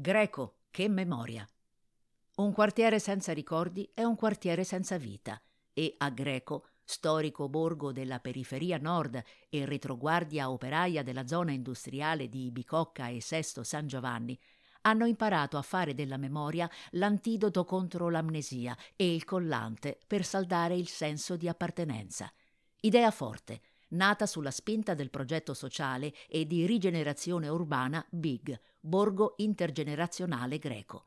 Greco, che memoria. Un quartiere senza ricordi è un quartiere senza vita e a Greco, storico borgo della periferia nord e retroguardia operaia della zona industriale di Bicocca e Sesto San Giovanni, hanno imparato a fare della memoria l'antidoto contro l'amnesia e il collante per saldare il senso di appartenenza. Idea forte, nata sulla spinta del progetto sociale e di rigenerazione urbana BIG, Borgo Intergenerazionale Greco.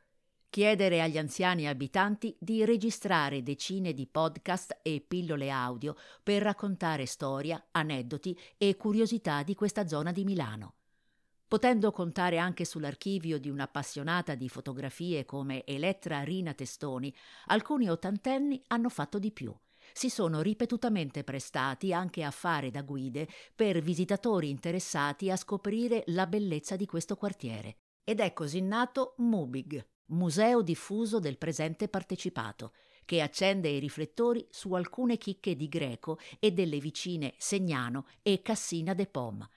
Chiedere agli anziani abitanti di registrare decine di podcast e pillole audio per raccontare storia, aneddoti e curiosità di questa zona di Milano. Potendo contare anche sull'archivio di un'appassionata di fotografie come Elettra Rina Testoni, alcuni ottantenni hanno fatto di più – si sono ripetutamente prestati anche a fare da guide per visitatori interessati a scoprire la bellezza di questo quartiere. Ed è così nato Mubig, Museo diffuso del presente partecipato, che accende i riflettori su alcune chicche di Greco e delle vicine Segnano e Cassina de Pom,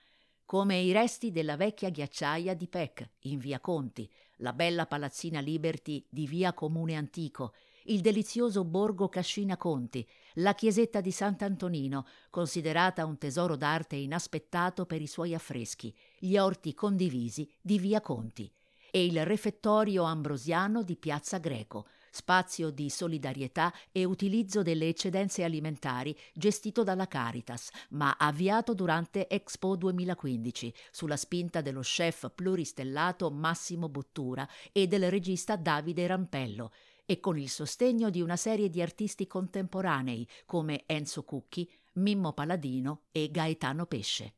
come i resti della vecchia ghiacciaia di Pec in via Conti, la bella palazzina Liberty di via Comune Antico il delizioso borgo Cascina Conti, la chiesetta di Sant'Antonino, considerata un tesoro d'arte inaspettato per i suoi affreschi, gli orti condivisi di Via Conti e il refettorio ambrosiano di Piazza Greco, spazio di solidarietà e utilizzo delle eccedenze alimentari gestito dalla Caritas, ma avviato durante Expo 2015 sulla spinta dello chef pluristellato Massimo Bottura e del regista Davide Rampello, e con il sostegno di una serie di artisti contemporanei come Enzo Cucchi, Mimmo Paladino e Gaetano Pesce.